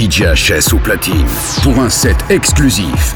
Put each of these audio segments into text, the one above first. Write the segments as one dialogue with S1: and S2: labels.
S1: DJ HS au platine pour un set exclusif.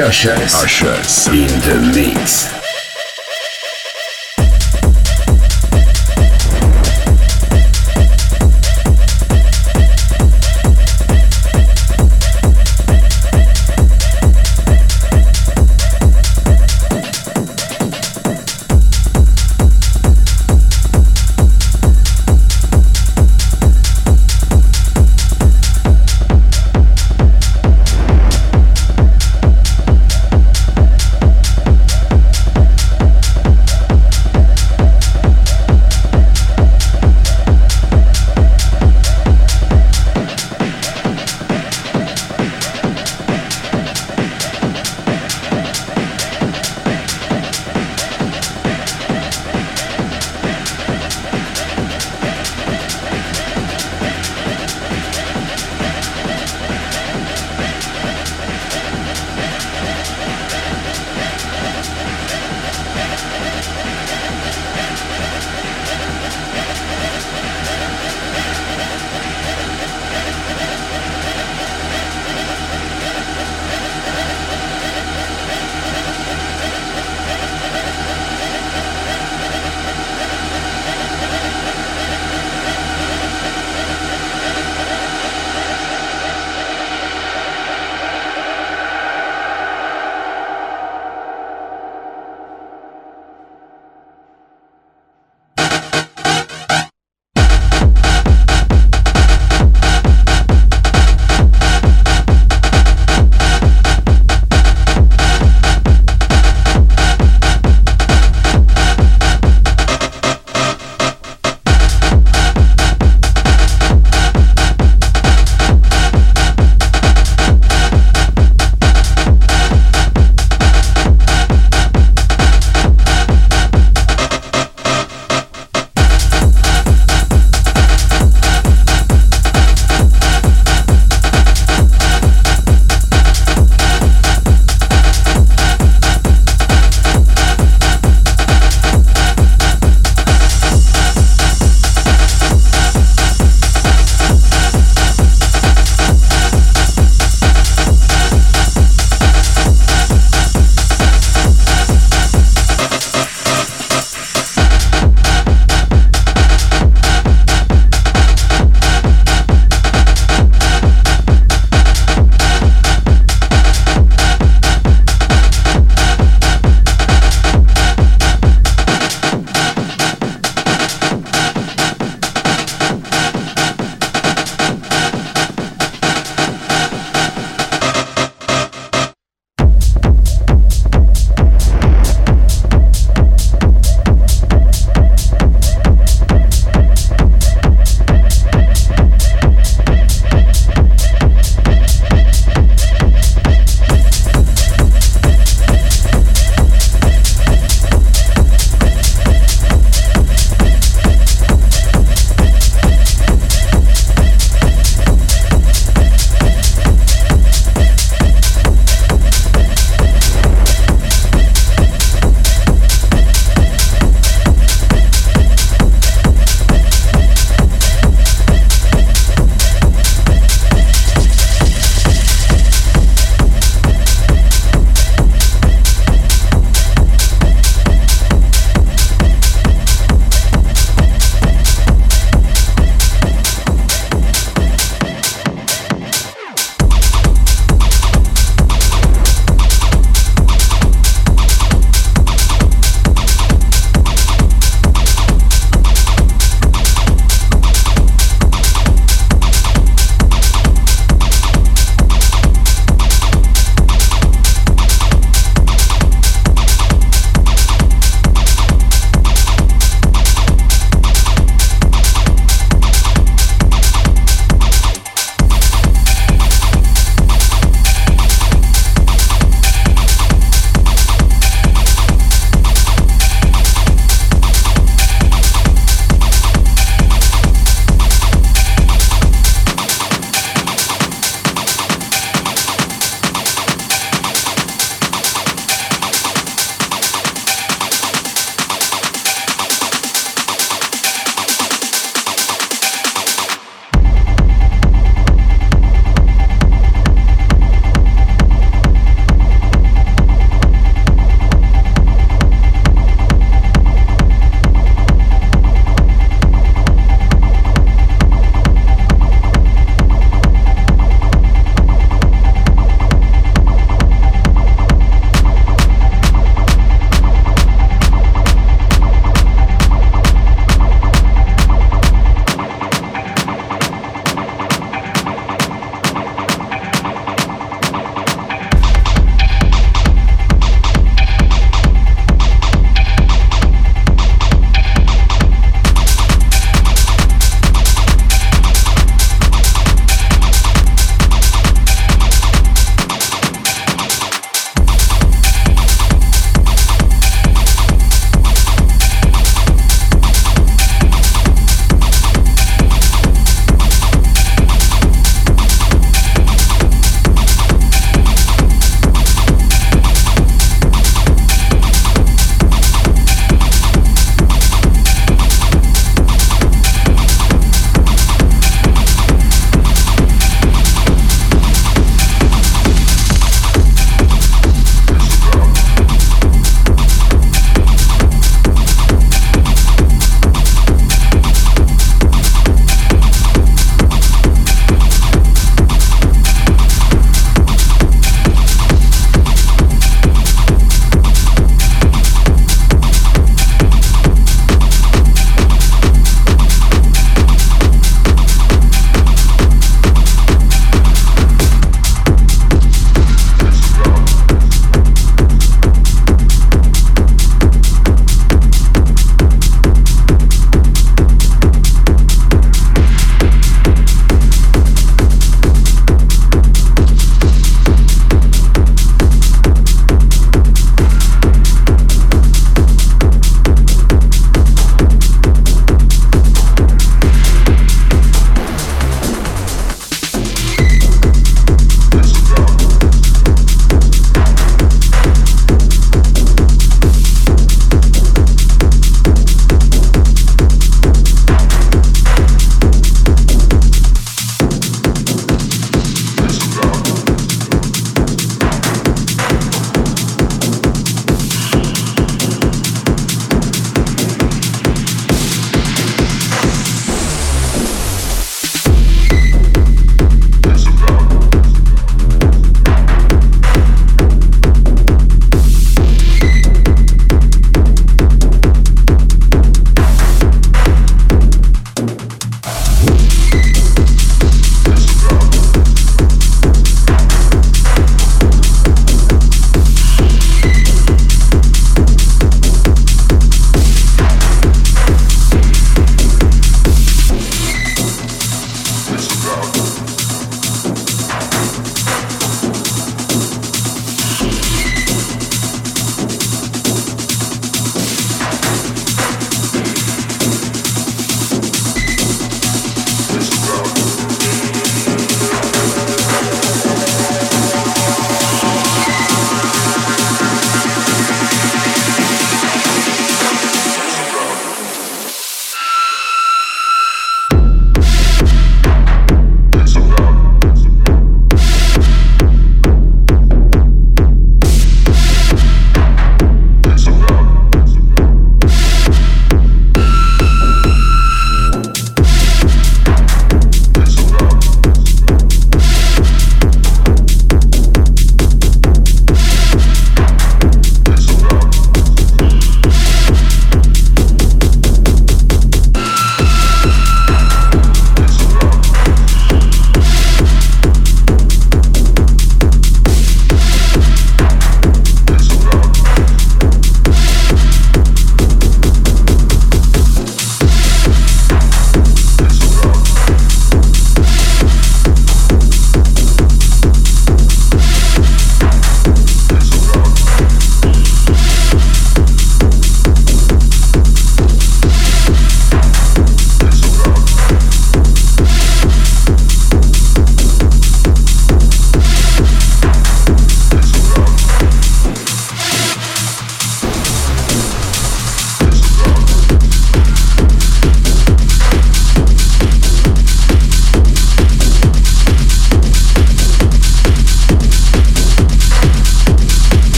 S1: Ushers. Ushers. In the mix.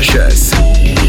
S2: Sessions.